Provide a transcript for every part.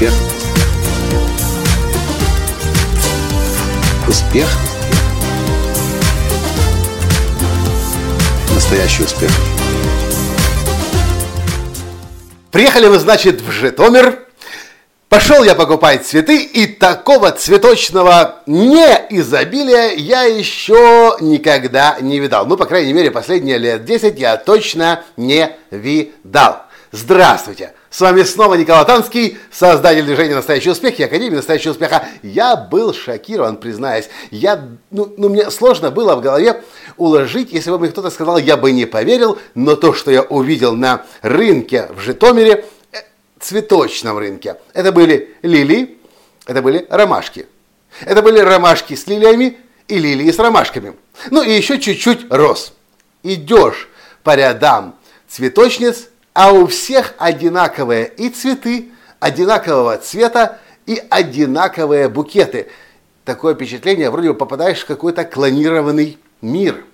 Успех. Успех. Настоящий успех. Приехали мы, значит, в Житомир. Пошел я покупать цветы, и такого цветочного неизобилия я еще никогда не видал. Ну, по крайней мере, последние лет 10 я точно не видал. Здравствуйте! С вами снова Николай Танский, создатель движения «Настоящий успех» и Академии «Настоящего успеха». Я был шокирован, признаюсь. Я, ну, ну, мне сложно было в голове уложить, если бы мне кто-то сказал, я бы не поверил, но то, что я увидел на рынке в Житомире, э, цветочном рынке, это были лилии, это были ромашки. Это были ромашки с лилиями и лилии с ромашками. Ну и еще чуть-чуть роз. Идешь по рядам цветочниц, а у всех одинаковые и цветы, одинакового цвета и одинаковые букеты. Такое впечатление, вроде бы попадаешь в какой-то клонированный мир.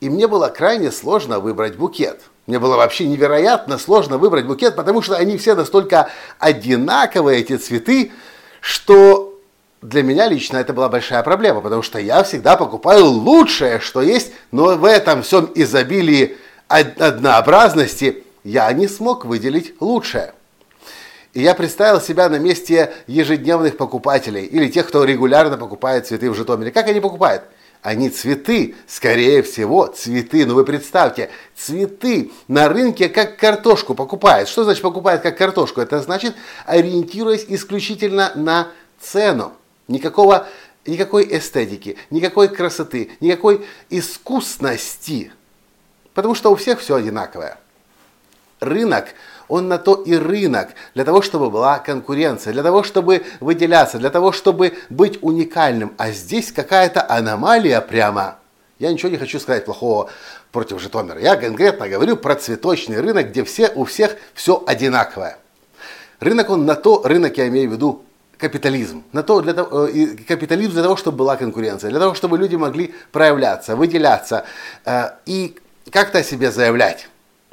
И мне было крайне сложно выбрать букет. Мне было вообще невероятно сложно выбрать букет, потому что они все настолько одинаковые, эти цветы, что для меня лично это была большая проблема, потому что я всегда покупаю лучшее, что есть, но в этом всем изобилии однообразности я не смог выделить лучшее. И я представил себя на месте ежедневных покупателей или тех, кто регулярно покупает цветы в Житомире. Как они покупают? Они цветы, скорее всего, цветы. Ну вы представьте, цветы на рынке как картошку покупают. Что значит покупают как картошку? Это значит ориентируясь исключительно на цену. Никакого, никакой эстетики, никакой красоты, никакой искусности. Потому что у всех все одинаковое рынок, он на то и рынок, для того, чтобы была конкуренция, для того, чтобы выделяться, для того, чтобы быть уникальным. А здесь какая-то аномалия прямо. Я ничего не хочу сказать плохого против Житомира. Я конкретно говорю про цветочный рынок, где все, у всех все одинаковое. Рынок он на то, рынок я имею в виду капитализм. На то, для того, э, капитализм для того, чтобы была конкуренция, для того, чтобы люди могли проявляться, выделяться э, и как-то о себе заявлять.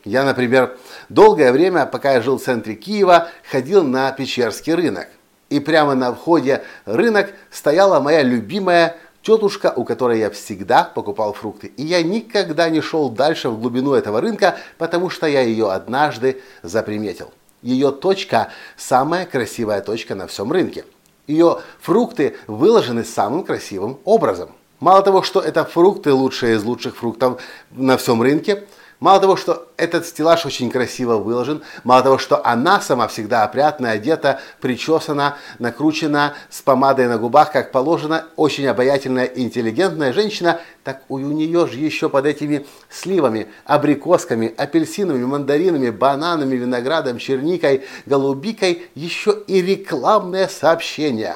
Я, например, долгое время, пока я жил в центре Киева, ходил на Печерский рынок. И прямо на входе рынок стояла моя любимая тетушка, у которой я всегда покупал фрукты. И я никогда не шел дальше в глубину этого рынка, потому что я ее однажды заприметил. Ее точка – самая красивая точка на всем рынке. Ее фрукты выложены самым красивым образом. Мало того, что это фрукты лучшие из лучших фруктов на всем рынке – Мало того, что этот стеллаж очень красиво выложен, мало того, что она сама всегда опрятная, одета, причесана, накручена, с помадой на губах, как положено, очень обаятельная, интеллигентная женщина, так у нее же еще под этими сливами, абрикосками, апельсинами, мандаринами, бананами, виноградом, черникой, голубикой еще и рекламное сообщение.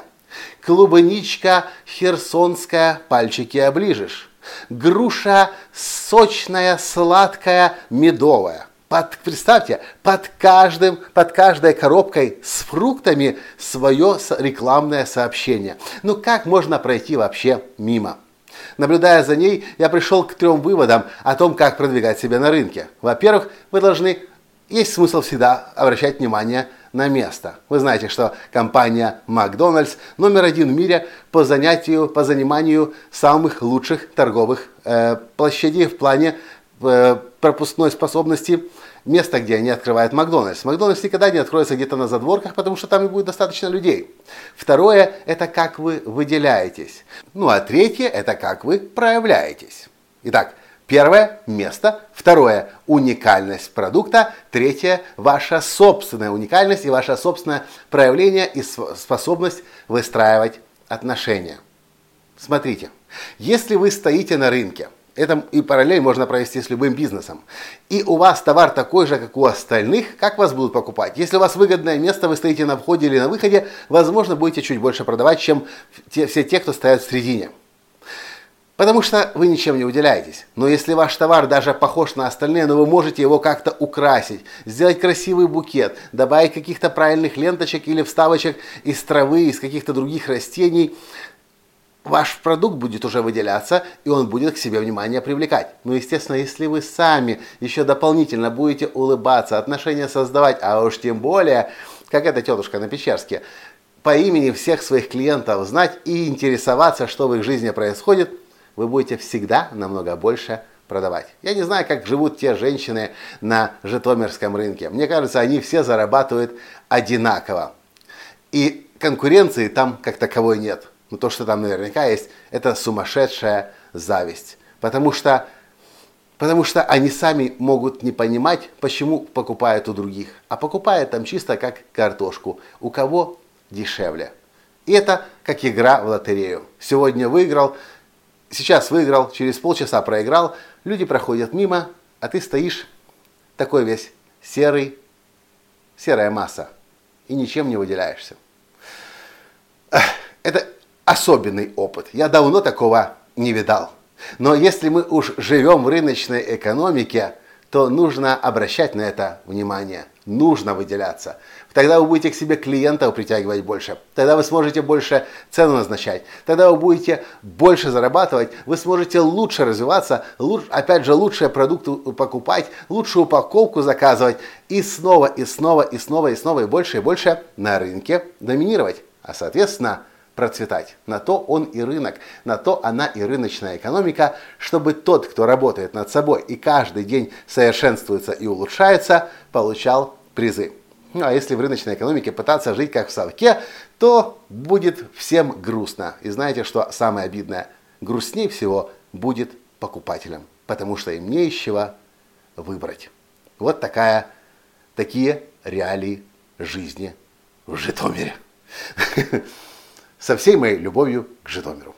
Клубничка херсонская, пальчики оближешь груша сочная, сладкая, медовая. Под, представьте, под, каждым, под каждой коробкой с фруктами свое рекламное сообщение. Ну как можно пройти вообще мимо? Наблюдая за ней, я пришел к трем выводам о том, как продвигать себя на рынке. Во-первых, вы должны, есть смысл всегда обращать внимание на место. Вы знаете, что компания Макдональдс номер один в мире по занятию, по заниманию самых лучших торговых э, площадей в плане э, пропускной способности места, где они открывают Макдональдс. Макдональдс никогда не откроется где-то на задворках, потому что там и будет достаточно людей. Второе – это как вы выделяетесь. Ну а третье – это как вы проявляетесь. Итак, Первое – место. Второе – уникальность продукта. Третье – ваша собственная уникальность и ваше собственное проявление и способность выстраивать отношения. Смотрите, если вы стоите на рынке, это и параллель можно провести с любым бизнесом. И у вас товар такой же, как у остальных, как вас будут покупать? Если у вас выгодное место, вы стоите на входе или на выходе, возможно, будете чуть больше продавать, чем те, все те, кто стоят в середине. Потому что вы ничем не выделяетесь. Но если ваш товар даже похож на остальные, но вы можете его как-то украсить, сделать красивый букет, добавить каких-то правильных ленточек или вставочек из травы, из каких-то других растений, ваш продукт будет уже выделяться, и он будет к себе внимание привлекать. Но, естественно, если вы сами еще дополнительно будете улыбаться, отношения создавать, а уж тем более как эта тетушка на Печерске, по имени всех своих клиентов знать и интересоваться, что в их жизни происходит, вы будете всегда намного больше продавать. Я не знаю, как живут те женщины на Житомирском рынке. Мне кажется, они все зарабатывают одинаково. И конкуренции там как таковой нет. Но то, что там наверняка есть, это сумасшедшая зависть. Потому что, потому что они сами могут не понимать, почему покупают у других. А покупают там чисто как картошку. У кого дешевле. И это как игра в лотерею. Сегодня выиграл, сейчас выиграл, через полчаса проиграл. Люди проходят мимо, а ты стоишь такой весь серый, серая масса. И ничем не выделяешься. Это особенный опыт. Я давно такого не видал. Но если мы уж живем в рыночной экономике, то нужно обращать на это внимание. Нужно выделяться. Тогда вы будете к себе клиентов притягивать больше. Тогда вы сможете больше цену назначать. Тогда вы будете больше зарабатывать. Вы сможете лучше развиваться. Лучше, опять же, лучшие продукты покупать. Лучшую упаковку заказывать. И снова, и снова, и снова, и снова, и больше, и больше на рынке доминировать. А соответственно, процветать. На то он и рынок, на то она и рыночная экономика, чтобы тот, кто работает над собой и каждый день совершенствуется и улучшается, получал призы. Ну а если в рыночной экономике пытаться жить как в совке, то будет всем грустно. И знаете, что самое обидное? Грустнее всего будет покупателям, потому что им не из чего выбрать. Вот такая, такие реалии жизни в Житомире. со всей моей любовью к Житомиру.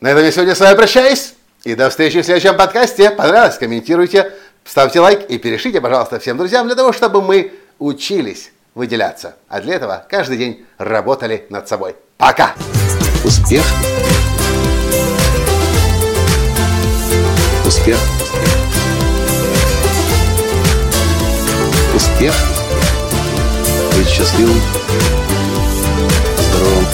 На этом я сегодня с вами прощаюсь. И до встречи в следующем подкасте. Понравилось? Комментируйте, ставьте лайк и перешлите, пожалуйста, всем друзьям для того, чтобы мы учились выделяться. А для этого каждый день работали над собой. Пока! Успех! Успех! Успех! Быть счастливым, здоровым